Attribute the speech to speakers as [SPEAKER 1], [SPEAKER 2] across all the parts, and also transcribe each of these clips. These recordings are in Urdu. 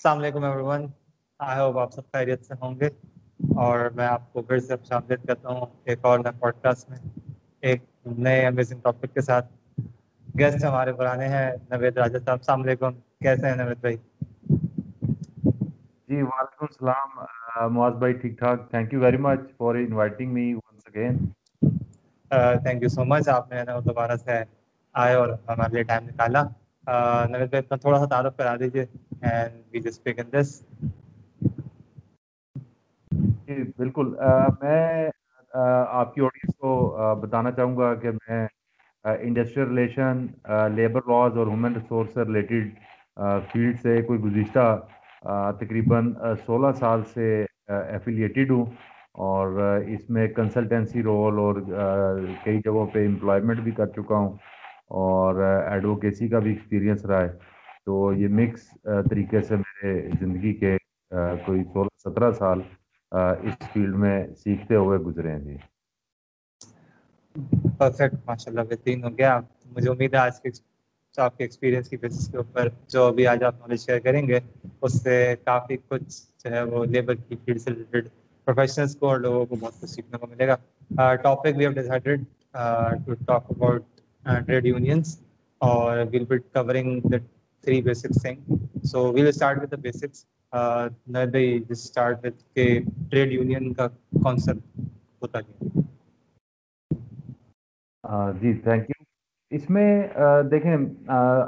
[SPEAKER 1] السلام علیکم ایوری ون آئی ہوپ آپ سب خیریت سے ہوں گے اور میں آپ کو پھر سے شامل کرتا ہوں ایک اور نئے پوڈ کاسٹ میں ایک نئے امیزنگ ٹاپک کے ساتھ۔ گیسٹ ہمارے پرانے ہیں نوید راجا صاحب۔ السلام علیکم۔ کیسے ہیں نوید بھائی؟
[SPEAKER 2] جی وعلیکم السلام۔ معاذ بھائی ٹھیک ٹھاک۔ Thank you very much for inviting me once again
[SPEAKER 1] thank you so much آپ نے دوبارہ سے آئے اور ہمارے لیے ٹائم نکالا۔ نوید بھائی اپنا تھوڑا سا تعارف کرا دیجیے اینڈ وی جسٹ بگن دس
[SPEAKER 2] جی بالکل۔ میں آپ کی آڈینس کو بتانا چاہوں گا کہ میں انڈسٹریل ریلیشن لیبر لاز اور ہیومن ریسورس سے ریلیٹڈ فیلڈ سے کوئی گزشتہ تقریباً سولہ سال سے ایفیلیٹڈ ہوں اور اس میں کنسلٹنسی رول اور کئی جگہوں پہ امپلائمنٹ بھی کر چکا ہوں اور ایڈوکیسی کا بھی ایکسپیرینس رہا ہے۔ تو یہ مکس طریقے سے میرے زندگی کے کوئی سولہ سترہ سال اس فیلڈ میں سیکھتے ہوئے گزرے ہیں جی۔
[SPEAKER 1] پرفیکٹ ماشاء اللہ بہترین ہو گیا۔ مجھے امید ہے آج کے آپ کے ایکسپیرینس کی بیسس کے اوپر جو ابھی آج آپ نالج شیئر کریں گے، اس سے کافی کچھ جو ہے وہ لیبر کی فیلڈ سے ریلیٹڈ پروفیشنلس کو اور لوگوں کو بہت کچھ سیکھنے کو ملے گا۔ Topic we have decided to talk about trade unions اور we'll be covering the three three basics thing so we'll start with the basics بھائی اسٹارٹ وتھ کہ ٹریڈ یونین کا کانسیپٹ ہوتا ہے
[SPEAKER 2] جی تھینک یو اس میں دیکھیں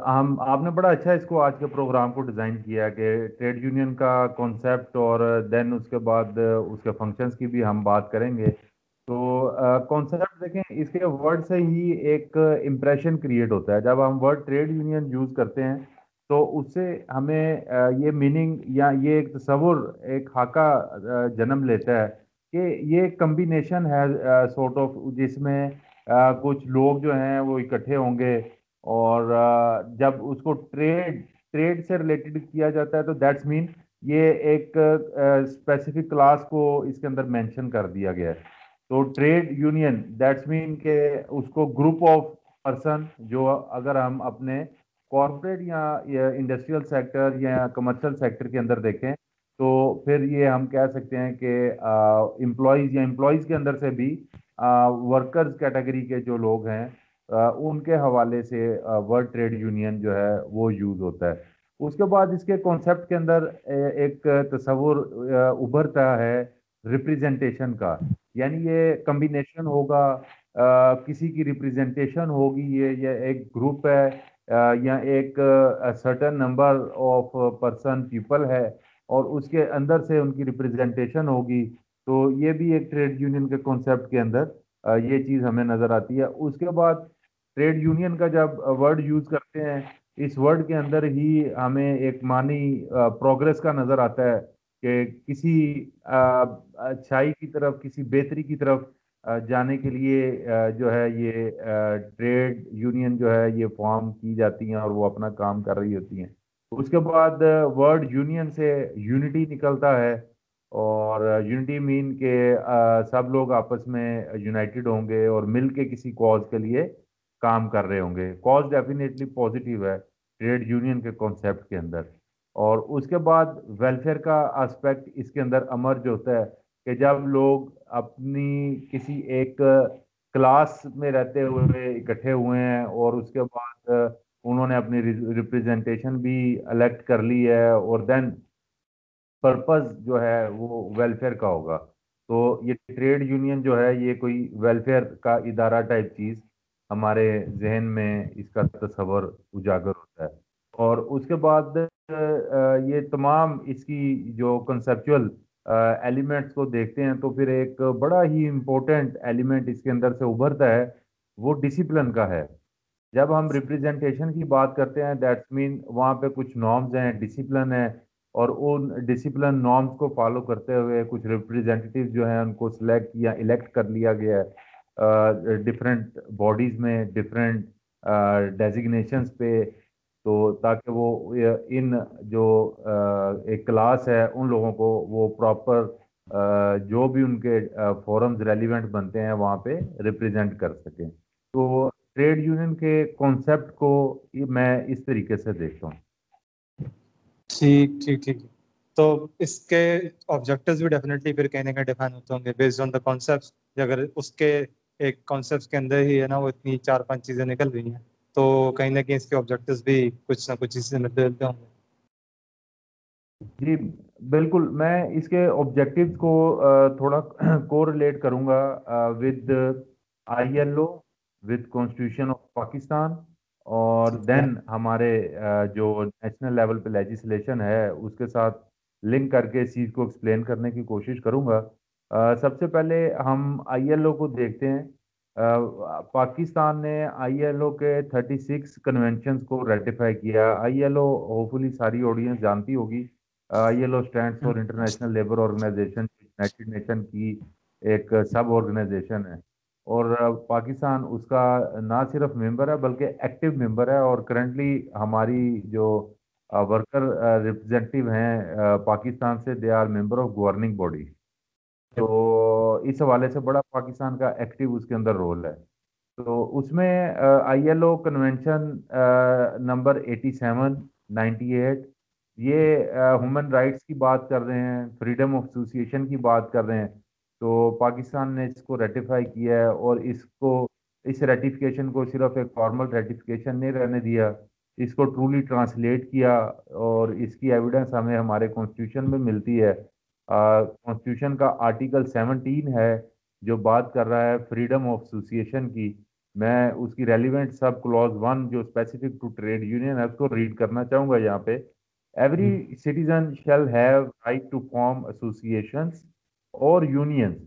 [SPEAKER 2] ہم آپ نے بڑا اچھا اس کو آج کے پروگرام کو ڈیزائن کیا کہ ٹریڈ یونین کا کانسیپٹ اور دین اس کے بعد اس کے فنکشنز کی بھی ہم بات کریں گے تو کانسیپٹ دیکھیں اس کے ورڈ سے ہی ایک امپریشن کریٹ ہوتا ہے جب ہم ورڈ ٹریڈ یونین یوز کرتے ہیں تو اس سے ہمیں یہ میننگ یا یہ ایک تصور، ایک خاکہ جنم لیتا ہے کہ یہ کمبینیشن ہے سورٹ آف جس میں کچھ لوگ جو ہیں وہ اکٹھے ہوں گے اور جب اس کو ٹریڈ ٹریڈ سے ریلیٹڈ کیا جاتا ہے تو دیٹس مین یہ ایک اسپیسیفک کلاس کو اس کے اندر مینشن کر دیا گیا ہے۔ تو ٹریڈ یونین دیٹس مین کہ اس کو گروپ آف پرسن جو اگر ہم اپنے کارپوریٹ یا انڈسٹریل سیکٹر یا کمرشل سیکٹر کے اندر دیکھیں تو پھر یہ ہم کہہ سکتے ہیں کہ امپلائیز یا امپلائیز کے اندر سے بھی ورکرز کیٹیگری کے جو لوگ ہیں ان کے حوالے سے ورلڈ ٹریڈ یونین جو ہے وہ یوز ہوتا ہے۔ اس کے بعد اس کے کانسیپٹ کے اندر ایک تصور ابھرتا ہے ریپریزنٹیشن کا۔ یعنی یہ کمبینیشن ہوگا کسی کی ریپریزنٹیشن ہوگی، یہ یہ ایک گروپ ہے یا ایک certain number of person people ہے اور اس کے اندر سے ان کی ریپریزنٹیشن ہوگی، تو یہ بھی ایک ٹریڈ یونین کے کانسیپٹ کے اندر یہ چیز ہمیں نظر آتی ہے۔ اس کے بعد ٹریڈ یونین کا جب ورڈ یوز کرتے ہیں، اس ورڈ کے اندر ہی ہمیں ایک معنی پروگرس کا نظر آتا ہے کہ کسی اچھائی کی طرف، کسی بہتری کی طرف جانے کے لیے جو ہے یہ ٹریڈ یونین جو ہے یہ فارم کی جاتی ہیں اور وہ اپنا کام کر رہی ہوتی ہیں۔ اس کے بعد ورڈ یونین سے یونٹی نکلتا ہے اور یونٹی مین کہ سب لوگ آپس میں یونائٹڈ ہوں گے اور مل کے کسی کاز کے لیے کام کر رہے ہوں گے۔ کاز ڈیفینیٹلی پازیٹیو ہے ٹریڈ یونین کے کانسیپٹ کے اندر۔ اور اس کے بعد ویلفیئر کا اسپیکٹ اس کے اندر امرج ہوتا ہے۔ کہ جب لوگ اپنی کسی ایک کلاس میں رہتے ہوئے اکٹھے ہوئے ہیں اور اس کے بعد انہوں نے اپنی ریپریزنٹیشن بھی الیکٹ کر لی ہے اور دین پرپز جو ہے وہ ویلفیئر کا ہوگا۔ تو یہ ٹریڈ یونین جو ہے یہ کوئی ویلفیئر کا ادارہ ٹائپ چیز ہمارے ذہن میں اس کا تصور اجاگر ہوتا ہے۔ اور اس کے بعد یہ تمام اس کی جو کنسیپچول ایلیمنٹس کو دیکھتے ہیں تو پھر ایک بڑا ہی امپورٹنٹ ایلیمنٹ اس کے اندر سے ابھرتا ہے، وہ ڈسپلن کا ہے۔ جب ہم ریپریزنٹیشن کی بات کرتے ہیں دیٹس مین وہاں پہ کچھ نارمز ہیں ڈسپلن ہے اور ان ڈسپلن نارمز کو فالو کرتے ہوئے کچھ ریپریزنٹیو جو ہیں، ان کو سلیکٹ یا الیکٹ کر لیا گیا ہے۔ ڈفرینٹ باڈیز میں ڈفرینٹ ڈیزگنیشنز پہ۔ تو تاکہ وہ ان جو ایک کلاس ہے، ان لوگوں کو وہ پراپر جو بھی ان کے فورمز ریلیونٹ بنتے ہیں، وہاں پہ ریپریزنٹ کر سکیں۔ تو ٹریڈ یونین کے کانسیپٹ کو میں اس طریقے سے دیکھتا ہوں۔
[SPEAKER 1] ٹھیک ٹھیک ٹھیک۔ تو اس کے آبجیکٹیوز بھی ڈیفینیٹلی پھر کہیں نہ کہیں ڈیفائن ہوتے ہوں گے بیسڈ آن دا کانسیپٹس اگر اس کے ایک کانسیپٹس کے اندر ہی ہے نا، وہ اتنی چار پانچ چیزیں نکل رہی ہیں۔ تو کہیں نہ کہیں اس کے آبجیکٹیوز بھی کچھ نہ کچھ چیزیں ملتے جلتے ہوں گے۔
[SPEAKER 2] جی بالکل۔ میں اس کے آبجیکٹیوز کو تھوڑا کو ریلیٹ کروں گا with I L O with constitution of Pakistan اور دین ہمارے جو نیشنل لیول پہ لیجسلیشن ہے اس کے ساتھ لنک کر کے اس چیز کو ایکسپلین کرنے کی کوشش کروں گا۔ سب سے پہلے ہم آئی ایل او کو دیکھتے ہیں۔ پاکستان نے آئی ایل او کے تھرٹی سکس کنونشنز کو ریٹیفائی کیا۔ آئی ایل او ہوپفلی ساری آڈینس جانتی ہوگی۔ I L O stand for International Labour Organization United Nation کی ایک سب آرگنائزیشن ہے۔ اور پاکستان اس کا نہ صرف ممبر ہے بلکہ ایکٹیو ممبر ہے اور کرنٹلی ہماری جو ورکر ریپرزینٹیو ہیں پاکستان سے they are member of governing body تو اس حوالے سے بڑا پاکستان کا ایکٹیو اس کے اندر رول ہے۔ تو اس میں I L O convention number eighty seven ninety eight یہ ہیومن رائٹس کی بات کر رہے ہیں فریڈم آف ایسوسیشن کی بات کر رہے ہیں۔ تو پاکستان نے اس کو ریٹیفائی کیا ہے اور اس کو، اس ریٹیفکیشن کو صرف ایک فارمل ریٹیفکیشن نہیں رہنے دیا، اس کو ٹرولی ٹرانسلیٹ کیا اور اس کی ایویڈنس ہمیں ہمارے کانسٹیٹیوشن میں ملتی ہے۔ کانسٹیٹیوشن کا آرٹیکل سیونٹین ہے، جو بات کر رہا ہے فریڈم آف ایسوسیشن کی۔ میں اس کی ریلیونٹ سب کلوز ون جو اسپیسیفک ٹو ٹریڈ یونین ہے، اس کو ریڈ کرنا چاہوں گا یہاں پہ۔ Every citizen shall have right to form associations or unions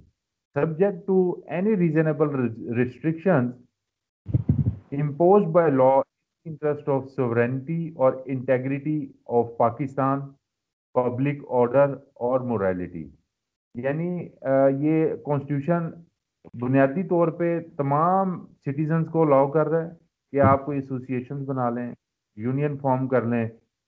[SPEAKER 2] subject to any reasonable restrictions imposed by law in interest of sovereignty or integrity of Pakistan, public order or morality. یعنی یہ کانسٹیٹیوشن بنیادی طور پہ تمام سٹیزنز کو الاؤ کر رہا ہے کہ آپ کو ایسوسیشن بنا لیں یونین فارم کر لیں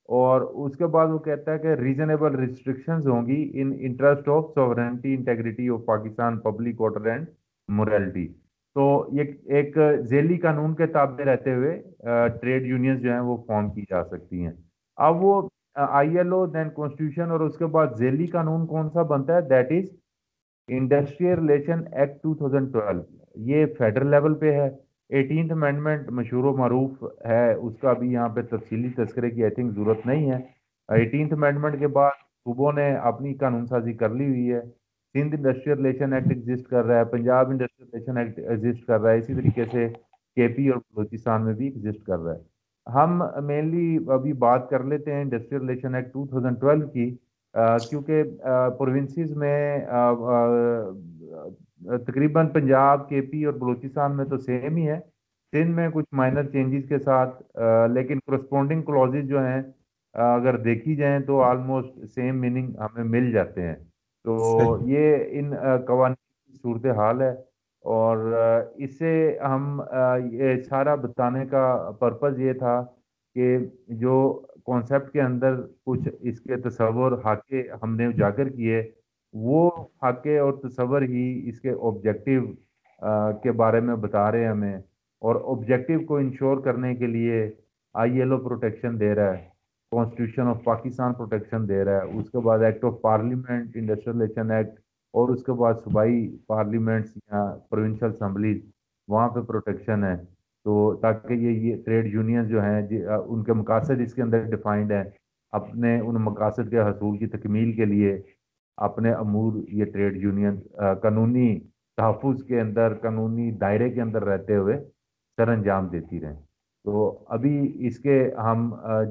[SPEAKER 2] اور اس کے بعد وہ کہتا ہے کہ ریزنیبل ریسٹرکشنز ہوں گی in interest of sovereignty integrity of Pakistan public order and morality تو یہ ایک ذیلی قانون کے تابع رہتے ہوئے ٹریڈ یونینز جو ہیں وہ فارم کی جا سکتی ہیں اب وہ آئی ایل او دین کانسٹیٹیوشن اور اس کے بعد ذیلی قانون کون سا بنتا ہے؟ That is industrial relation act two thousand twelve یہ فیڈرل لیول پہ ہے. ایٹینتھ امینڈمنٹ مشہور و معروف ہے. اس کا بھی یہاں پہ تفصیلی تذکرے کی آئی تھنک ضرورت نہیں ہے. ایٹینتھ امینڈمنٹ کے بعد صوبوں نے اپنی قانون سازی کر لی ہوئی ہے. Sindh industrial relation act exist کر رہا ہے. Punjab industrial relation act exist کر رہا ہے. اسی طریقے سے کے پی اور بلوچستان میں بھی ایگزسٹ کر رہا ہے. ہم مینلی ابھی بات کر لیتے ہیں industrial relation act two thousand twelve کی کیونکہ پروونسز میں تقریباً پنجاب کے پی اور بلوچستان میں تو سیم ہی ہے۔ سندھ میں کچھ مائنر چینجز کے ساتھ لیکن کرسپونڈنگ کلوزز جو ہیں اگر دیکھی جائیں تو آلموسٹ سیم میننگ ہمیں مل جاتے ہیں۔ تو یہ ان قوانین کی صورت حال ہے۔ اور اس سے ہم یہ سارا بتانے کا پرپز یہ تھا کہ جو کانسیپٹ کے اندر کچھ اس کے تصور حاکے ہم نے اجاگر کیے، وہ خاکے اور تصور ہی اس کے آبجیکٹیو کے بارے میں بتا رہے ہیں ہمیں اور آبجیکٹیو کو انشور کرنے کے لیے آئی ایل او پروٹیکشن دے رہا ہے کانسٹیٹیوشن آف پاکستان پروٹیکشن دے رہا ہے، اس کے بعد act of parliament industrial action act اور اس کے بعد صوبائی پارلیمنٹس یا پروونشل اسمبلیز وہاں پہ پروٹیکشن ہے۔ تو تاکہ یہ یہ ٹریڈ یونین جو ہیں جی، ان کے مقاصد اس کے اندر ڈیفائنڈ ہیں۔ اپنے، ان مقاصد کے حصول کی تکمیل کے لیے اپنے امور یہ ٹریڈ یونین قانونی تحفظ کے اندر، قانونی دائرے کے اندر رہتے ہوئے سر انجام دیتی رہیں۔ تو ابھی اس کے ہم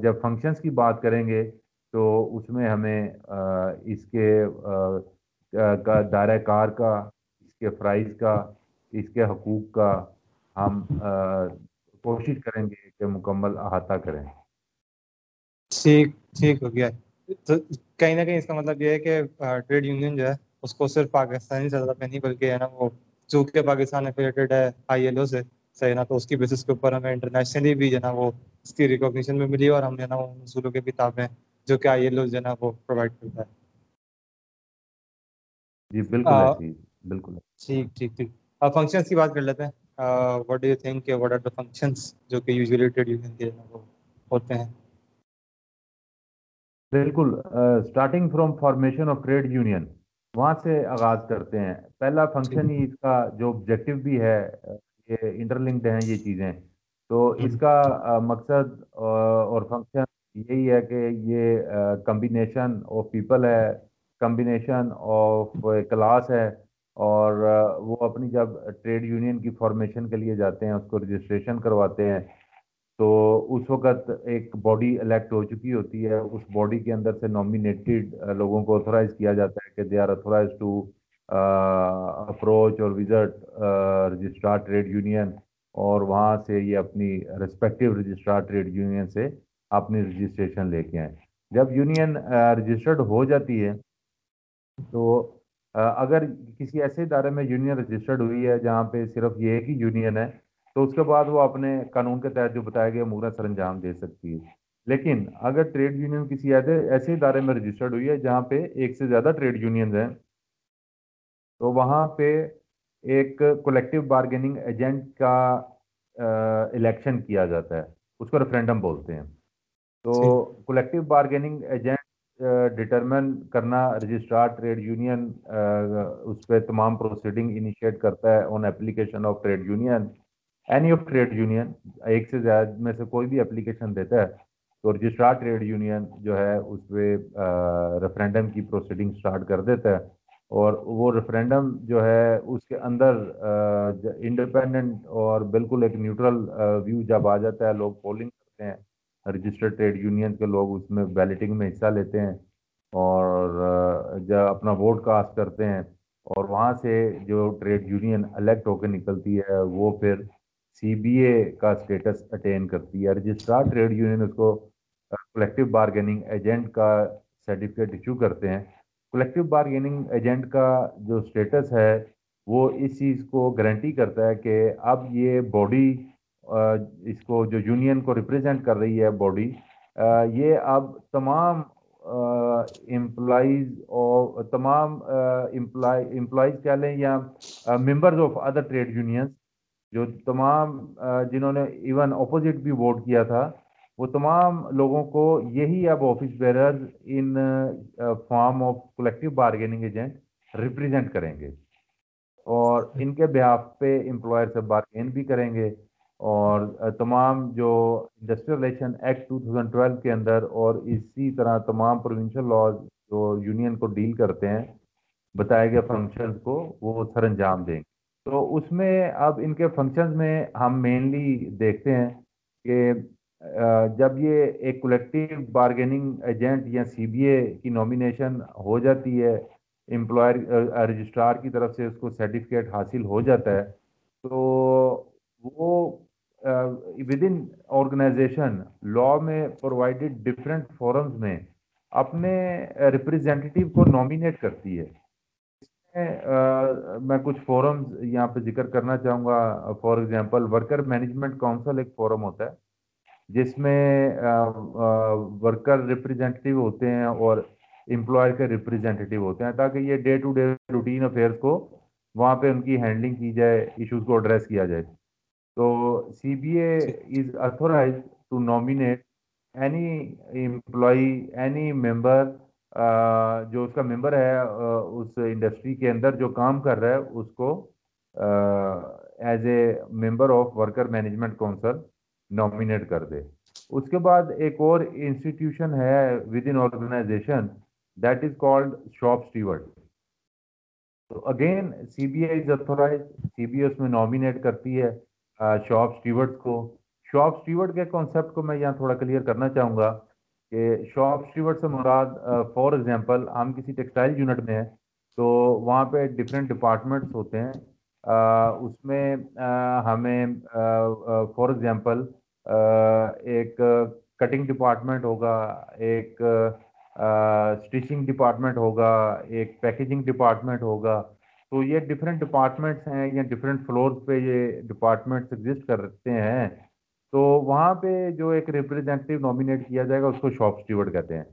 [SPEAKER 2] جب فنکشنز کی بات کریں گے، تو اس میں ہمیں اس کے کا، دائرہ کار کا، اس کے فرائض کا، اس کے حقوق کا ہم کوشش کریں گے کہ مکمل احاطہ کریں۔
[SPEAKER 1] ٹھیک ٹھیک ہو گیا۔ تو کہیں نہ کہیں اس کا مطلب یہ ہے کہ ٹریڈ یونین جو ہے، اس کو صرف پاکستانی سطح پہ نہیں، بلکہ ہے نا وہ چونکہ پاکستان افیلیٹڈ ہے آئی ایل او سے، صحیح نا، تو اس کی بیسس کے اوپر ہمیں انٹرنیشنلی بھی جو ہے نا وہ اس کی ریکوگنیشن میں ملی اور ہم جو ہے نا وہ اصولوں کی کتابیں جو کہ آئی ایل او جو ہے نا وہ پرووائڈ کرتا ہے۔
[SPEAKER 2] جی بالکل بالکل
[SPEAKER 1] ٹھیک ٹھیک ٹھیک۔ فنکشنس کی بات کر لیتے ہیں۔ What do you think what are the functions جو کہ یوزلی ٹریڈ یونین کے ہوتے ہیں؟
[SPEAKER 2] بالکل starting from formation of trade union وہاں سے آغاز کرتے ہیں۔ پہلا فنکشن ہی اس کا جو آبجیکٹو بھی ہے یہ انٹرلنکڈ ہیں یہ چیزیں۔ تو اس کا مقصد اور فنکشن یہی ہے کہ یہ کمبینیشن آف پیپل ہے۔ کمبینیشن آف کلاس ہے اور وہ اپنی جب ٹریڈ یونین کی فارمیشن کے لیے جاتے ہیں، اس کو رجسٹریشن کرواتے ہیں، تو اس وقت ایک باڈی الیکٹ ہو چکی ہوتی ہے۔ اس باڈی کے اندر سے نامینیٹڈ لوگوں کو اتھورائز کیا جاتا ہے کہ they are authorize to approach اور وزٹ رجسٹرار ٹریڈ یونین اور وہاں سے یہ اپنی رسپیکٹو رجسٹرار ٹریڈ یونین سے اپنی رجسٹریشن لے کے آئیں جب یونین رجسٹرڈ ہو جاتی ہے تو اگر کسی ایسے ادارے میں یونین رجسٹرڈ ہوئی ہے جہاں پہ صرف یہ ایک ہی یونین ہے تو اس کے بعد وہ اپنے قانون کے تحت جو بتایا گیا امور سر انجام دے سکتی ہے۔ لیکن اگر ٹریڈ یونین کسی ایسے ادارے میں رجسٹرڈ ہوئی ہے جہاں پہ ایک سے زیادہ ٹریڈ یونینز ہیں تو وہاں پہ ایک کولیکٹیو بارگیننگ ایجنٹ کا الیکشن کیا جاتا ہے۔ اس کو ریفرینڈم بولتے ہیں۔ تو کولیکٹیو بارگیننگ ایجنٹ ڈٹرمن کرنا رجسٹرار ٹریڈ یونین اس پہ تمام پروسیڈنگ انیشیٹ کرتا ہے on application of trade union any of trade union ایک سے زیادہ میں سے کوئی بھی اپلیکیشن دیتا ہے، تو رجسٹرار ٹریڈ یونین جو ہے، اس پہ ریفرینڈم کی پروسیڈنگ سٹارٹ کر دیتا ہے۔ اور وہ ریفرینڈم جو ہے، اس کے اندر انڈیپینڈنٹ اور بالکل ایک نیوٹرل ویو جب آ جاتا ہے، لوگ پولنگ کرتے ہیں۔ رجسٹرڈ ٹریڈ یونین کے لوگ اس میں بیلٹنگ میں حصہ لیتے ہیں اور جب اپنا ووٹ کاسٹ کرتے ہیں اور وہاں سے جو ٹریڈ یونین الیکٹ ہو کے نکلتی ہے، وہ پھر سی بی اے کا اسٹیٹس اٹین کرتی ہے۔ رجسٹرار ٹریڈ یونین اس کو کلیکٹیو بارگیننگ ایجنٹ کا سرٹیفکیٹ ایشو کرتے ہیں۔ کلیکٹیو بارگیننگ ایجنٹ کا جو اسٹیٹس ہے، وہ اس چیز کو گارنٹی کرتا ہے کہ اب یہ باڈی اس کو جو یونین کو ریپرزینٹ کر رہی ہے باڈی یہ اب تمام امپلائیز اور تمام امپلائیز کہہ لیں یا members of other trade unions جو تمام جنہوں نے ایون اپوزٹ بھی ووٹ کیا تھا، وہ تمام لوگوں کو یہی اب office bearers in form of collective bargaining agent represent کریں گے اور ان کے بیاف پہ امپلائر سے بارگین بھی کریں گے۔ اور تمام جو انڈسٹریل ریلیشن ایکٹ 2012 کے اندر اور اسی طرح تمام پروونشل لاز جو یونین کو ڈیل کرتے ہیں، بتائے گئے فنکشنز کو وہ سر انجام دیں گے۔ تو اس میں اب ان کے فنکشنز میں ہم مینلی دیکھتے ہیں کہ جب یہ ایک کولیکٹیو بارگیننگ ایجنٹ یا سی بی اے کی نومینیشن ہو جاتی ہے امپلائر رجسٹرار کی طرف سے اس کو سرٹیفکیٹ حاصل ہو جاتا ہے، تو وہ ود ان آرگنائزیشن لا میں پرووائڈیڈ ڈفرینٹ فورمز میں اپنے ریپرزینٹیو کو نومینیٹ کرتی ہے۔ میں کچھ فورمز یہاں پہ ذکر کرنا چاہوں گا۔ For example worker management council ایک فورم ہوتا ہے، جس میں ورکر ریپرزینٹیو ہوتے ہیں اور امپلائر کے ریپرزینٹیو ہوتے ہیں، تاکہ یہ day to day routine affairs کو وہاں پہ ان کی ہینڈلنگ کی جائے ایشوز کو ایڈریس کیا جائے۔ تو C B A is authorize to nominate any employee any member جو اس کا ممبر ہے اس انڈسٹری کے اندر جو کام کر رہا ہے اس کو as a member of worker management council nominate کر دے اس کے بعد ایک اور انسٹیٹیوشن ہے within organization that is called shop steward تو again C B I is authorize C B I اس میں نامینیٹ کرتی ہے شاپ اسٹیورڈ کو۔ شاپ اسٹیورڈ کے کانسیپٹ کو میں یہاں تھوڑا کلیئر کرنا چاہوں گا کہ شاپ اسٹیورڈ سے مراد فار ایگزامپل ہم کسی ٹیکسٹائل یونٹ میں ہیں تو وہاں پہ ڈفرینٹ ڈپارٹمنٹس ہوتے ہیں۔ اس میں ہمیں فار ایگزامپل ایک کٹنگ ڈپارٹمنٹ ہوگا، ایک اسٹیچنگ ڈپارٹمنٹ ہوگا، ایک پیکیجنگ ڈپارٹمنٹ ہوگا۔ تو یہ ڈفرینٹ ڈپارٹمنٹس ہیں یا ڈفرینٹ فلورز پہ یہ ڈپارٹمنٹس ایگزسٹ کرتے ہیں۔ تو وہاں پہ جو ایک ریپرزینٹیو نامینیٹ کیا جائے گا، اس کو شاپ اسٹیورڈ کہتے ہیں۔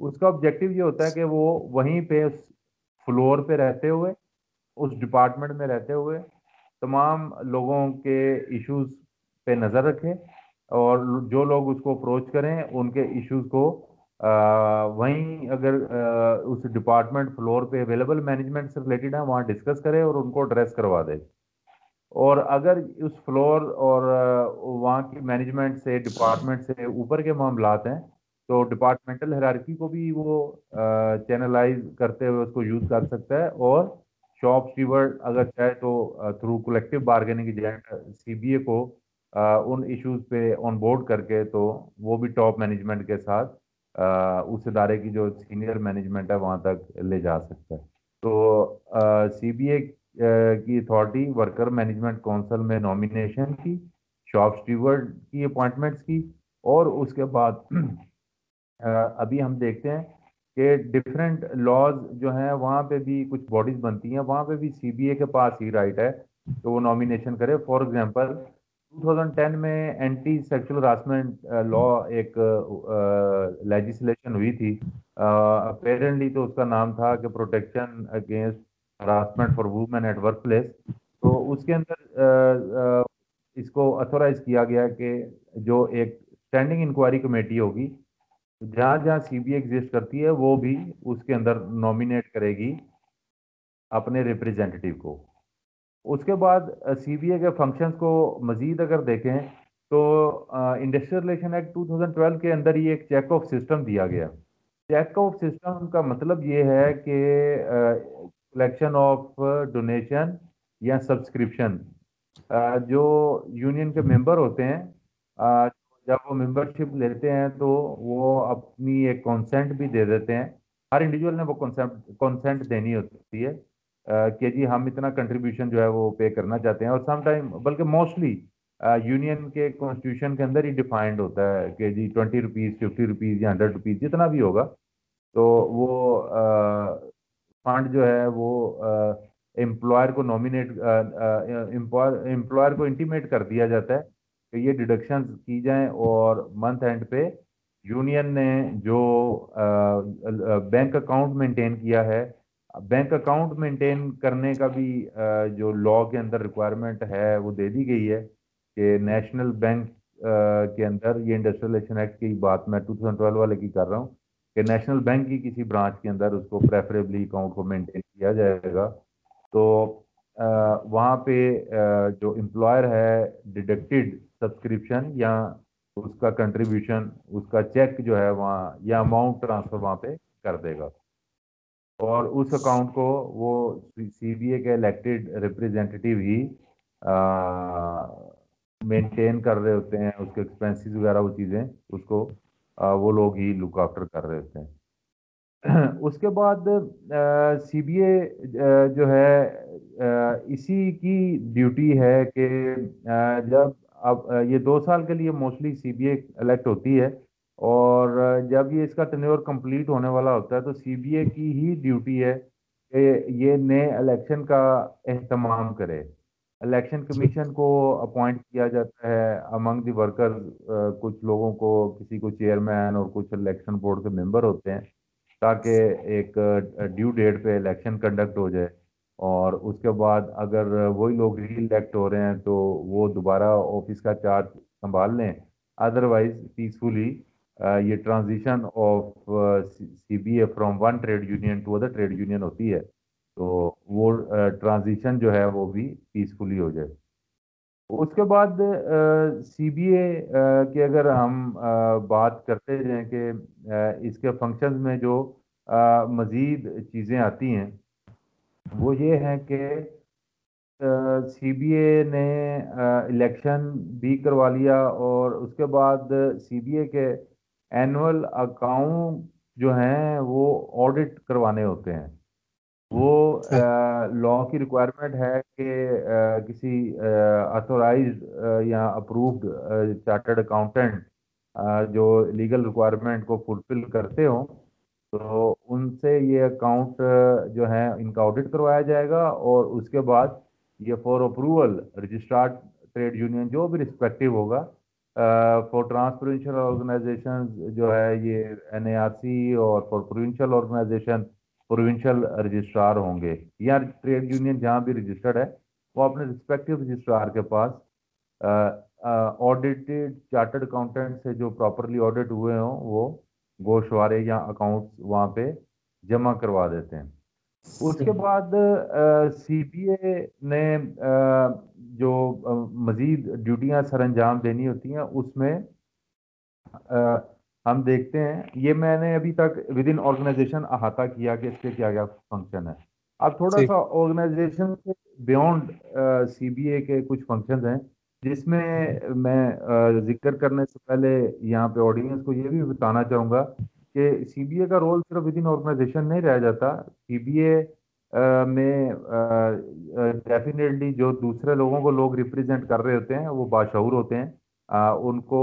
[SPEAKER 2] اس کا آبجیکٹیو یہ ہوتا ہے کہ وہ وہیں پہ اس فلور پہ رہتے ہوئے، اس ڈپارٹمنٹ میں رہتے ہوئے تمام لوگوں کے ایشوز پہ نظر رکھے اور جو لوگ اس کو اپروچ کریں، ان کے ایشوز کو وہیں اگر اس ڈپارٹمنٹ فلور پہ اویلیبل مینجمنٹ سے ریلیٹڈ ہیں، وہاں ڈسکس کرے اور ان کو ڈریس کروا دے اور اگر اس فلور اور وہاں کی مینجمنٹ سے ڈپارٹمنٹ سے اوپر کے معاملات ہیں، تو ڈپارٹمنٹل ہرارکی کو بھی وہ چینلائز کرتے ہوئے اس کو یوز کر سکتا ہے۔ اور شاپ سٹیورڈ اگر چاہے تو through collective bargaining agent C B A کو ان ایشوز پہ آن بورڈ کر کے تو وہ بھی ٹاپ مینجمنٹ کے ساتھ اس ادارے کی جو سینئر مینجمنٹ ہے، وہاں تک لے جا سکتا ہے۔ تو سی بی اے کی اتھارٹی ورکر مینجمنٹ کونسل میں نومینیشن کی شاپ سٹیورڈ کی اپوائنٹمنٹس کی، اور اس کے بعد ابھی ہم دیکھتے ہیں کہ ڈفرینٹ لاز جو ہیں، وہاں پہ بھی کچھ باڈیز بنتی ہیں۔ وہاں پہ بھی سی بی اے کے پاس ہی رائٹ ہے کہ وہ نومینیشن کرے۔ فار ایگزامپل 2010 میں اینٹی سیکچل ہراسمنٹ لا ایک uh, uh, لیجسلیشن ہوئی تھی. Uh, اپیرنٹلی تو اس کا نام تھا کہ protection against harassment for women at workplace تو اس کے اندر اس کو اتھورائز کیا گیا کہ جو ایک اسٹینڈنگ انکوائری کمیٹی ہوگی، جہاں جہاں سی بی ایگزسٹ کرتی ہے، وہ بھی اس کے اندر نومینیٹ کرے گی اپنے ریپریزنٹیو کو. اس کے بعد سی بی اے کے فنکشنز کو مزید اگر دیکھیں، تو انڈسٹریل ریلیشن ایکٹ 2012 کے اندر ہی ایک چیک آف سسٹم دیا گیا۔ چیک آف سسٹم کا مطلب یہ ہے کہ کلیکشن آف ڈونیشن یا سبسکرپشن جو یونین کے ممبر ہوتے ہیں جب وہ ممبرشپ لیتے ہیں تو وہ اپنی ایک کانسینٹ بھی دے دیتے ہیں۔ ہر انڈیویجول نے وہ کانسینٹ دینی ہوتی ہے۔ کہ جی ہم اتنا کنٹریبیوشن جو ہے وہ پے کرنا چاہتے ہیں اور سم ٹائم بلکہ موسٹلی یونین کے کانسٹیٹیوشن کے اندر ہی ڈیفائنڈ ہوتا ہے کہ جی ٹوینٹی روپیز ففٹی روپیز یا ہنڈریڈ روپیز جتنا بھی ہوگا، تو وہ فنڈ جو ہے وہ امپلائر کو نومینیٹ امپلائر کو انٹیمیٹ کر دیا جاتا ہے کہ یہ ڈیڈکشن کی جائیں اور منتھ اینڈ پہ یونین نے جو بینک اکاؤنٹ مینٹین کیا ہے بینک اکاؤنٹ مینٹین کرنے کا بھی جو لا کے اندر ریکوائرمنٹ ہے، وہ دے دی گئی ہے کہ نیشنل بینک کے اندر یہ انڈسٹریلیشن ایکٹ کی بات میں ٹو تھاؤزینڈ ٹویلو والے کی کر رہا ہوں کہ نیشنل بینک کی کسی برانچ کے اندر اس کو پریفریبلی اکاؤنٹ کو مینٹین کیا جائے گا۔ تو وہاں پہ جو امپلائر ہے ڈیڈکٹیڈ سبسکرپشن یا اس کا کنٹریبیوشن اس کا چیک جو ہے وہاں، یا اماؤنٹ ٹرانسفر وہاں پہ کر دے گا۔ اور اس اکاؤنٹ کو وہ سی بی اے کے الیکٹڈ ریپریزنٹیو ہی مینٹین کر رہے ہوتے ہیں، اس کے ایکسپینسز وغیرہ وہ چیزیں، اس کو وہ لوگ ہی لک آفٹر کر رہے ہوتے ہیں۔ اس کے بعد سی بی اے جو ہے اسی کی ڈیوٹی ہے کہ جب اب یہ دو سال کے لیے mostly C B A elect ہوتی ہے اور جب یہ اس کا ٹینیور کمپلیٹ ہونے والا ہوتا ہے تو سی بی اے کی ہی ڈیوٹی ہے کہ یہ نئے الیکشن کا اہتمام کرے۔ الیکشن کمیشن کو اپوائنٹ کیا جاتا ہے امنگ دی ورکر کچھ لوگوں کو کسی کو چیئرمین اور کچھ الیکشن بورڈ کے ممبر ہوتے ہیں تاکہ ایک ڈیو ڈیٹ پہ الیکشن کنڈکٹ ہو جائے۔ اور اس کے بعد اگر وہی لوگ ری الیکٹ ہو رہے ہیں تو وہ دوبارہ آفس کا چارج سنبھال لیں۔ ادروائز پیسفلی یہ transition of C B A from one trade union to other trade union ہوتی ہے، تو وہ ٹرانزیشن جو ہے وہ بھی پیسفلی ہو جائے۔ اس کے بعد سی بی اے کی اگر ہم بات کرتے ہیں کہ اس کے فنکشنز میں جو مزید چیزیں آتی ہیں، وہ یہ ہے کہ سی بی اے نے الیکشن بھی کروا لیا اور اس کے بعد سی بی اے کے اینول اکاؤنٹ جو ہیں وہ آڈٹ کروانے ہوتے ہیں۔ وہ لا کی ریکوائرمنٹ ہے کہ کسی اتھورائز یا اپرووڈ چارٹرڈ اکاؤنٹنٹ جو لیگل ریکوائرمنٹ کو فلفل کرتے ہوں تو ان سے یہ اکاؤنٹ جو ہے ان کا آڈٹ کروایا جائے گا اور اس کے بعد یہ for approval registered trade union جو بھی رسپیکٹو ہوگا فور ٹرانسپرنشل آرگنائزیشن جو ہے یہ این اے آر سی اور for provincial organization provincial registrar ہوں گے. یا ٹریڈ یونین جہاں بھی رجسٹرڈ ہے، وہ اپنے رسپیکٹو رجسٹرار کے پاس آڈیٹڈ چارٹرڈ اکاؤنٹنٹ سے جو پراپرلی آڈٹ ہوئے ہوں، وہ گوشوارے یا اکاؤنٹس وہاں پہ جمع کروا دیتے ہیں۔ اس کے بعد سی بی اے نے جو مزید ڈیوٹیاں سر انجام دینی ہوتی ہیں اس میں ہم دیکھتے ہیں۔ یہ میں نے ابھی تک ود ان آرگنائزیشن احاطہ کیا کہ اس کے کیا کیا فنکشن ہے۔ اب تھوڑا سا آرگنائزیشن سے بیونڈ سی بی اے کے کچھ فنکشنز ہیں جس میں میں ذکر کرنے سے پہلے یہاں پہ آڈینس کو یہ بھی بتانا چاہوں گا کہ سی بی اے کا رول صرف ود ان آرگنائزیشن نہیں رہ جاتا۔ سی بی اے میں ڈیفینیٹلی جو دوسرے لوگوں کو لوگ ریپرزینٹ کر رہے ہوتے ہیں، وہ باشعور ہوتے ہیں۔ ان کو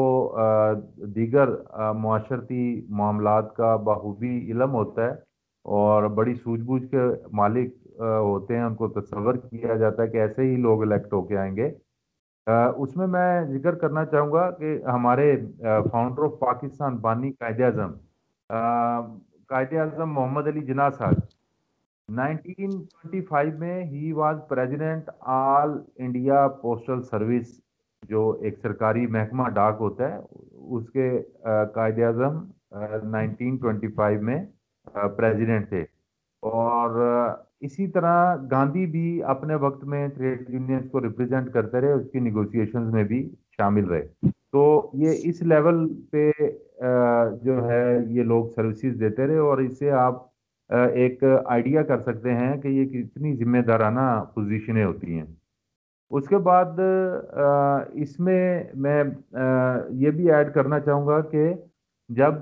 [SPEAKER 2] دیگر معاشرتی معاملات کا بخوبی علم ہوتا ہے اور بڑی سوجھ بوجھ کے مالک ہوتے ہیں۔ ان کو تصور کیا جاتا ہے کہ ایسے ہی لوگ الیکٹ ہو کے آئیں گے۔ اس میں میں ذکر کرنا چاہوں گا کہ ہمارے فاؤنڈر آف پاکستان بانی قائد اعظم قائد اعظم محمد علی جناح صاحب۔ نائنٹین ٹوینٹی فائیو میں he was President All India Postal Service جو ایک سرکاری محکمہ ڈاک ہوتا ہے، اس کے Quaid Azam nineteen twenty five میں پریزیڈنٹ تھے۔ اور اسی طرح گاندھی بھی اپنے وقت میں ٹریڈ یونینز کو ریپرزینٹ کرتے رہے، اس کی نیگوسیشنز میں بھی شامل رہے۔ تو یہ اس لیول پہ جو ہے یہ لوگ سروسز دیتے رہے اور اس سے آپ ایک آئیڈیا کر سکتے ہیں کہ یہ کتنی ذمہ دارانہ پوزیشنیں ہوتی ہیں۔ اس کے بعد اس میں میں یہ بھی ایڈ کرنا چاہوں گا کہ جب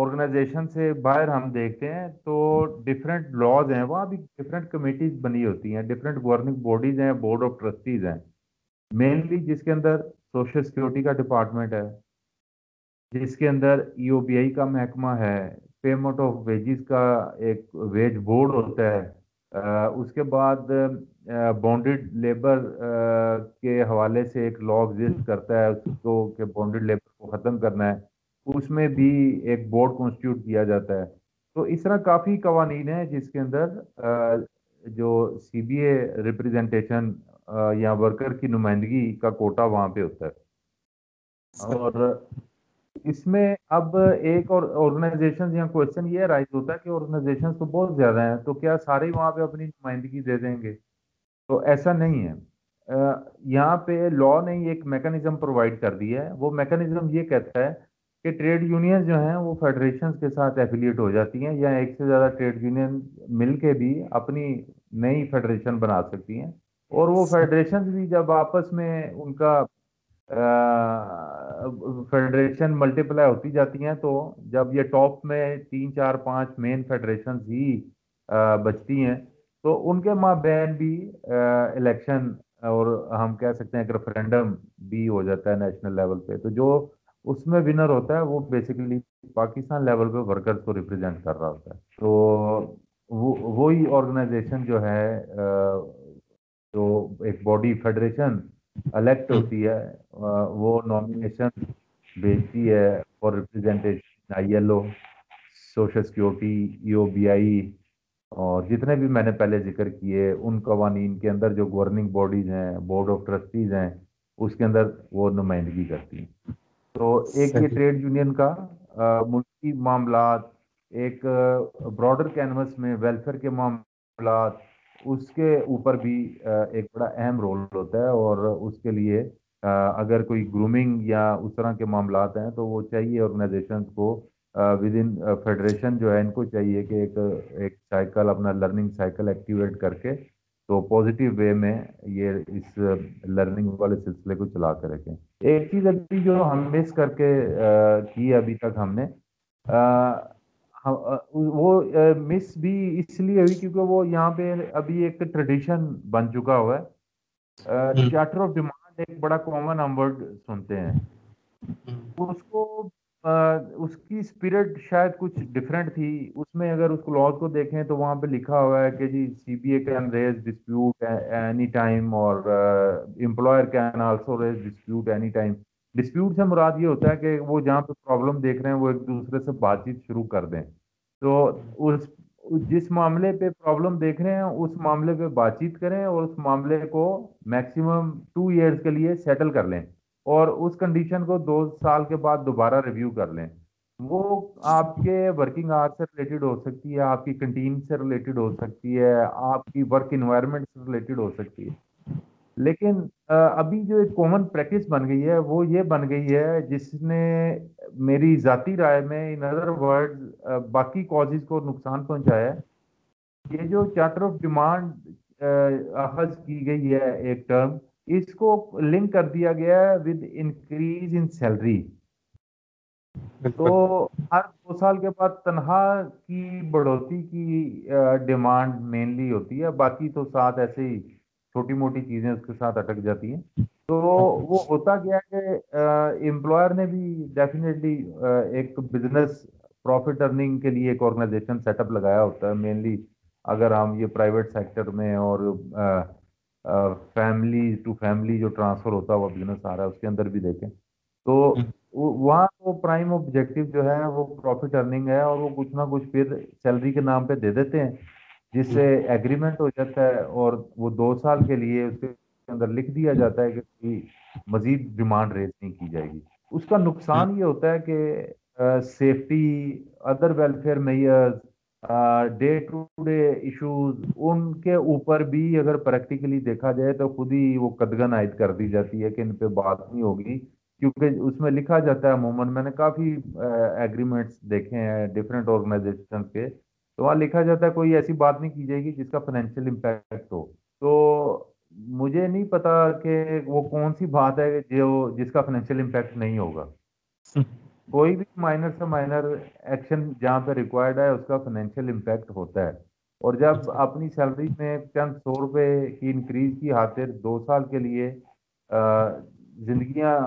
[SPEAKER 2] آرگنائزیشن سے باہر ہم دیکھتے ہیں تو ڈفرینٹ لاز ہیں۔ وہاں بھی ڈفرینٹ کمیٹیز بنی ہوتی ہیں ڈفرینٹ گورننگ باڈیز ہیں بورڈ آف ٹرسٹیز ہیں۔ مینلی جس کے اندر سوشل سیکورٹی کا ڈپارٹمنٹ ہے، جس کے اندر ای او بی آئی کا محکمہ ہے پیمنٹ آف ویجز کا ایک ویج بورڈ ہوتا ہے اس کے بعد بانڈڈ لیبر کے حوالے سے ایک لا ایگزسٹ کرتا ہے، اس کو کہ بانڈڈ لیبر کو ختم کرنا ہے، اس میں بھی ایک بورڈ کانسٹیٹیوٹ کیا جاتا ہے۔ تو اس طرح کافی قوانین ہیں جس کے اندر جو سی بی اے ریپرزینٹیشن یا ورکر کی نمائندگی کا کوٹا وہاں پہ ہوتا ہے۔ اور اس میں اب ایک اور آرگنائزیشن یا کوشچن یہ رائز ہوتا ہے کہ آرگنائزیشن تو بہت زیادہ ہیں تو کیا سارے وہاں پہ اپنی نمائندگی دے دیں گے؟ تو ایسا نہیں ہے۔ یہاں پہ لا نے ایک میکانزم پرووائڈ کر دیا ہے۔ وہ میکانزم یہ کہتا ہے کہ ٹریڈ یونین جو ہیں وہ فیڈریشن کے ساتھ ایفیلیٹ ہو جاتی ہیں یا ایک سے زیادہ ٹریڈ یونین مل کے بھی اپنی نئی فیڈریشن بنا سکتی ہیں۔ اور وہ فیڈریشن بھی جب آپس میں ان کا فیڈریشن ملٹیپلائی ہوتی جاتی ہیں تو جب یہ ٹاپ میں تین، چار، پانچ مین فیڈریشن ہی بچتی ہیں تو ان کے ماں بہن بھی الیکشن اور ہم کہہ سکتے ہیں کہ ریفرینڈم بھی ہو جاتا ہے نیشنل لیول پہ۔ تو جو اس میں ونر ہوتا ہے، وہ بیسیکلی پاکستان لیول پہ ورکرز کو ریپرزینٹ کر رہا ہوتا ہے۔ تو وہی آرگنائزیشن جو ہے جو ایک باڈی فیڈریشن الیکٹ ہوتی ہے وہ نامینیشن بھیجتی ہے for representation I L O social security E O B I اور جتنے بھی میں نے پہلے ذکر کیے، ان قوانین کے اندر جو گورننگ باڈیز ہیں بورڈ آف ٹرسٹیز ہیں، اس کے اندر وہ نمائندگی کرتی ہیں۔ تو ایک یہ ٹریڈ یونین کا ملکی معاملات ایک براڈر کینوس میں ویلفیئر کے معاملات اس کے اوپر بھی ایک بڑا اہم رول ہوتا ہے اور اس کے لیے اگر کوئی گرومنگ یا اس طرح کے معاملات ہیں تو وہ چاہیے آرگنائزیشن کو ود ان فیڈریشن جو ہے ان کو چاہیے کہ ایک ایک سائیکل اپنا لرننگ سائیکل ایکٹیویٹ کر کے تو پازیٹیو وے میں یہ اس لرننگ والے سلسلے کو چلا کر رکھیں۔ ایک چیز ابھی جو ہم مس کر کے کی ابھی تک ہم نے وہ مس بھی اس لیے ہوئی کیونکہ وہ یہاں پہ ابھی ایک ٹریڈیشن بن چکا ہوا ہے۔ چارٹر آف ڈیمانڈ ایک بڑا کامن ہم ورڈ سنتے ہیں۔ اس کو اس کی اسپرٹ شاید کچھ ڈفرینٹ تھی۔ اس میں اگر اس کلوز کو دیکھیں تو وہاں پہ لکھا ہوا ہے کہ جی C B A can raise dispute any time اور employer can also raise dispute any time dispute سے مراد یہ ہوتا ہے کہ وہ جہاں پہ پرابلم دیکھ رہے ہیں، وہ ایک دوسرے سے بات چیت شروع کر دیں۔ تو اس، جس معاملے پہ پرابلم دیکھ رہے ہیں، اس معاملے پہ بات چیت کریں اور اس معاملے کو میکسیمم ٹو ایئرس کے لیے سیٹل کر لیں۔ اور اس کنڈیشن کو دو سال کے بعد دوبارہ ریویو کر لیں۔ وہ آپ کے ورکنگ آر سے ریلیٹڈ ہو سکتی ہے، آپ کی کنٹین سے ریلیٹڈ ہو سکتی ہے، آپ کی ورک انوائرمنٹ سے ریلیٹڈ ہو سکتی ہے۔ لیکن ابھی جو ایک کامن پریکٹس بن گئی ہے، وہ یہ بن گئی ہے، جس نے میری ذاتی رائے میں ان ادر ورڈ باقی کازز کو نقصان پہنچایا۔ ہے یہ جو چارٹر آف ڈیمانڈ اخذ کی گئی ہے، ایک ٹرم اس کو لنک کر دیا گیا ہے ود انکریز ان سیلری تو ہر دو سال کے بعد تنہا کی بڑھوتی کی ڈیمانڈ مینلی ہوتی ہے باقی تو ساتھ ایسے ہی چھوٹی موٹی چیزیں اس کے ساتھ اٹک جاتی ہیں۔ تو وہ ہوتا گیا کہ امپلائر نے بھی ڈیفینیٹلی ایک بزنس پروفٹ ارننگ کے لیے ایک آرگنائزیشن سیٹ اپ لگایا ہوتا ہے مینلی اگر ہم یہ پرائیویٹ سیکٹر میں اور فیملی ٹو فیملی جو ٹرانسفر ہوتا ہے وہ بزنس آ رہا ہے اس کے اندر بھی دیکھیں۔ تو وہاں وہ پرائم آبجیکٹو جو ہے وہ پروفٹ ارننگ ہے اور وہ کچھ نہ کچھ پھر سیلری کے نام پہ دے دیتے ہیں جس سے ایگریمنٹ ہو جاتا ہے اور وہ دو سال کے لیے اس کے اندر لکھ دیا جاتا ہے کہ مزید ڈیمانڈ ریز نہیں کی جائے گی۔ اس کا نقصان یہ ہوتا ہے کہ safety other welfare measures day to day issues ان کے اوپر بھی اگر پریکٹیکلی دیکھا جائے تو خود ہی وہ قدغن عائد کر دی جاتی ہے کہ ان پہ بات نہیں ہوگی۔ کیونکہ اس میں لکھا جاتا ہے عموماً، میں نے کافی ایگریمنٹس دیکھے ہیں ڈفرینٹ آرگنائزیشن کے۔ تو وہاں لکھا جاتا ہے کوئی ایسی بات نہیں کی جائے گی جس کا فائنینشیل امپیکٹ ہو۔ تو مجھے نہیں پتا کہ وہ کون سی بات ہے جو، جس کا فائنینشیل امپیکٹ نہیں ہوگا۔ کوئی بھی مائنر سے مائنر ایکشن جہاں پہ ریکوائرڈ ہے اس کا فائنینشیل امپیکٹ ہوتا ہے۔ اور جب اپنی سیلری میں چند سو روپے کی انکریز کی خاطر دو سال کے لیے زندگیاں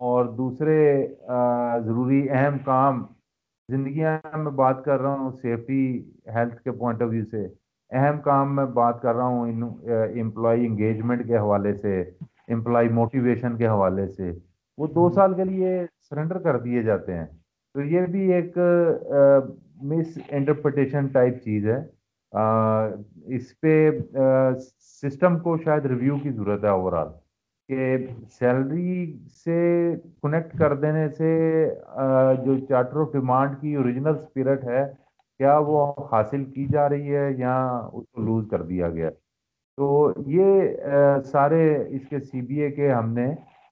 [SPEAKER 2] اور دوسرے ضروری اہم کام زندگیاں میں بات کر رہا ہوں سیفٹی ہیلتھ کے پوائنٹ آف ویو سے۔ اہم کام میں بات کر رہا ہوں امپلائی انگیجمنٹ کے حوالے سے امپلائی موٹیویشن کے حوالے سے۔ وہ دو سال کے لیے سرنڈر کر دیے جاتے ہیں۔ تو یہ بھی ایک مس انٹرپریٹیشن ٹائپ چیز ہے۔ اس پہ سسٹم کو شاید ریویو کی ضرورت ہے اوور آل کہ سیلری سے کنیکٹ کر دینے سے جو چارٹر آف ڈیمانڈ کی اوریجنل اسپرٹ ہے، کیا وہ حاصل کی جا رہی ہے یا اس کو لوز کر دیا گیا۔ تو یہ سارے اس کے سی بی اے کے ہم نے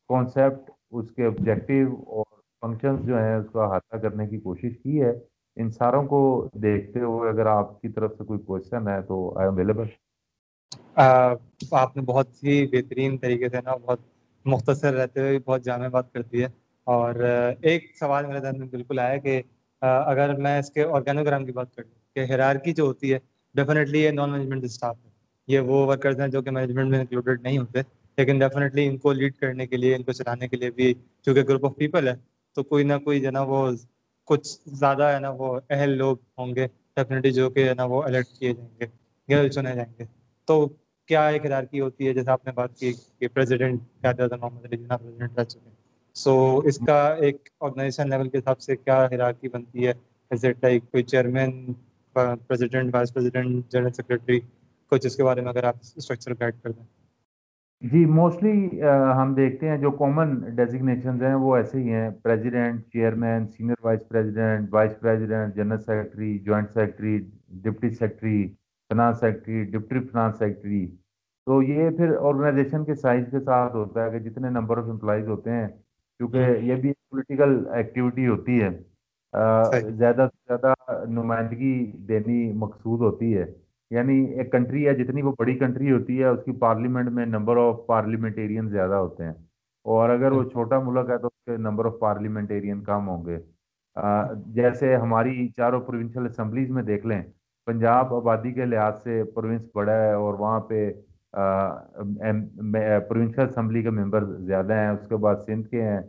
[SPEAKER 2] کانسیپٹ اس کے آبجیکٹیو اور فنکشنز جو ہیں، اس کو احاطہ کرنے کی کوشش کی ہے۔ ان ساروں کو دیکھتے ہوئے اگر آپ کی طرف سے کوئی کوشچن ہے تو آئی ایم اویلیبل
[SPEAKER 1] آپ نے بہت ہی بہترین طریقے سے نا بہت مختصر رہتے ہوئے بہت جامع بات کرتی ہے۔ اور ایک سوال میرے ذہن میں بالکل آیا کہ اگر میں اس کے آرگینوگرام کی بات کروں، کہ ہیرارکی جو ہوتی ہے ڈیفینیٹلی یہ نان مینجمنٹ اسٹاف ہے۔ یہ وہ ورکرز ہیں جو کہ مینجمنٹ میں انکلوڈیڈ نہیں ہوتے۔ لیکن ڈیفینیٹلی ان کو لیڈ کرنے کے لیے، ان کو چلانے کے لیے بھی چونکہ گروپ آف پیپل ہے، تو کوئی نہ کوئی جو ہے نا وہ کچھ زیادہ ہے نا وہ اہل لوگ ہوں گے۔ ڈیفینیٹلی جو کہ ہے نا وہ الرٹ کیے جائیں گے غیر چنے جائیں گے۔ تو کیا ایک ہرارکی ہوتی ہے؟ جیسے آپ نے بات کی کہ پریزیڈنٹ محمد علی جناب پریزیڈنٹ رہ چکے۔ سو اس کا ایک آرگنائزیشن لیول کے حساب سے کیا ہرارکی بنتی ہے؟ ایز لائک کوئی chairman president vice president general secretary کچھ اس کے بارے میں اگر آپ اسٹرکچر گائڈ کر دیں۔
[SPEAKER 2] جی موسٹلی ہم دیکھتے ہیں جو کامن ڈیزگنیشنز ہیں وہ ایسے ہی ہیں۔ President chairman senior vice president vice president general secretary joint secretary deputy secretary finance secretary deputy finance secretary تو یہ پھر آرگنائزیشن کے سائز کے ساتھ ہوتا ہے کہ جتنے نمبر آف امپلائیز ہوتے ہیں کیونکہ یہ بھی پولیٹیکل ایکٹیویٹی ہوتی ہے۔ زیادہ سے زیادہ نمائندگی دینی مقصود ہوتی ہے۔ یعنی ایک کنٹری ہے جتنی وہ بڑی کنٹری ہوتی ہے اس کی پارلیمنٹ میں نمبر آف پارلیمنٹیرین زیادہ ہوتے ہیں۔ اور اگر وہ چھوٹا ملک ہے تو اس کے نمبر آف پارلیمنٹیرین کم ہوں گے۔ جیسے ہماری چاروں پروونشل اسمبلیز میں دیکھ لیں پنجاب آبادی کے لحاظ سے پروونس بڑا ہے اور وہاں پہ پروونشل اسمبلی کے ممبر زیادہ ہیں۔ اس کے بعد سندھ کے ہیں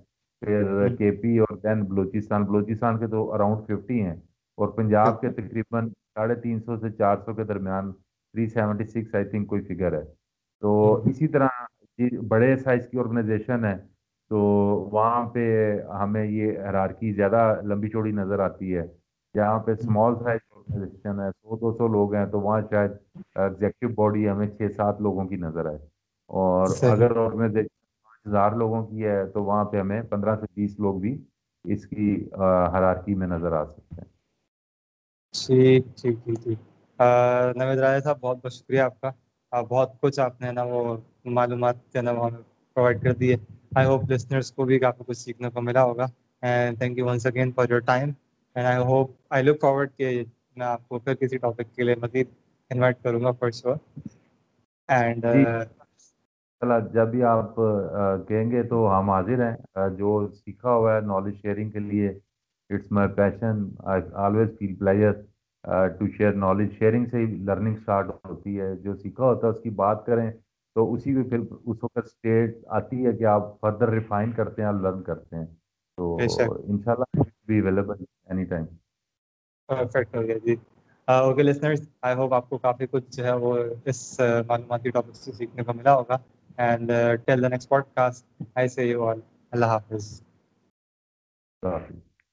[SPEAKER 2] پھر کے پی اور دین بلوچستان۔ بلوچستان کے تو اراؤنڈ ففٹی ہیں اور پنجاب کے تقریباً ساڑھے تین سو سے چار سو کے درمیان three seventy six I think کوئی فگر ہے۔ تو اسی طرح بڑے سائز کی آرگنائزیشن ہے تو وہاں پہ ہمیں یہ حرارکی زیادہ لمبی چوڑی نظر آتی ہے۔ جہاں پہ اسمال سائز آرگنائزیشن ہے سو دو سو لوگ ہیں تو وہاں شاید ایگزیکٹو باڈی ہمیں چھ سات لوگوں کی نظر آئے۔ اور اگر آرگنائزیشن پانچ ہزار لوگوں کی ہے تو وہاں پہ ہمیں پندرہ سے بیس لوگ بھی اس کی حرارکی میں نظر آ سکتے ہیں۔
[SPEAKER 1] ٹھیک ٹھیک ٹھیک ٹھیک۔ نوید رائے صاحب، بہت بہت شکریہ آپ کا۔ بہت کچھ آپ نے نا وہ معلومات جو ہے نا وہ ہمیں پرووائڈ کر دی ہے۔ آئی ہوپ لسنرس کو بھی کافی کچھ سیکھنے کو ملا ہوگا۔ And thank you once again for your time and I hope I look forward کہ میں آپ کو پھر کسی ٹاپک کے لیے مزید انوائٹ کروں گا فار شیور اینڈ
[SPEAKER 2] جب بھی آپ کہیں گے تو ہم حاضر ہیں۔ جو سیکھا ہوا ہے نالج شیئرنگ کے لیے it's my passion I always feel pleasure to share knowledge sharing سے ہی لرننگ اسٹارٹ ہوتی ہے جو سیکھا ہوتا ہے اس کی بات کریں تو اسی میں پھر اس وقت اسٹیٹ آتی ہے کہ آپ فردر ریفائن کرتے ہیں اور لرن کرتے ہیں تو ان شاء اللہ be available any time
[SPEAKER 1] perfect ہو گیا جی اوکے لسنرس آئی ہوپ آپ کو کافی کچھ جو ہے وہ اس معلوماتی ٹاپک سے سیکھنے کو ملا ہوگا and till the next podcast I see you all اللہ حافظ
[SPEAKER 2] اللہ حافظ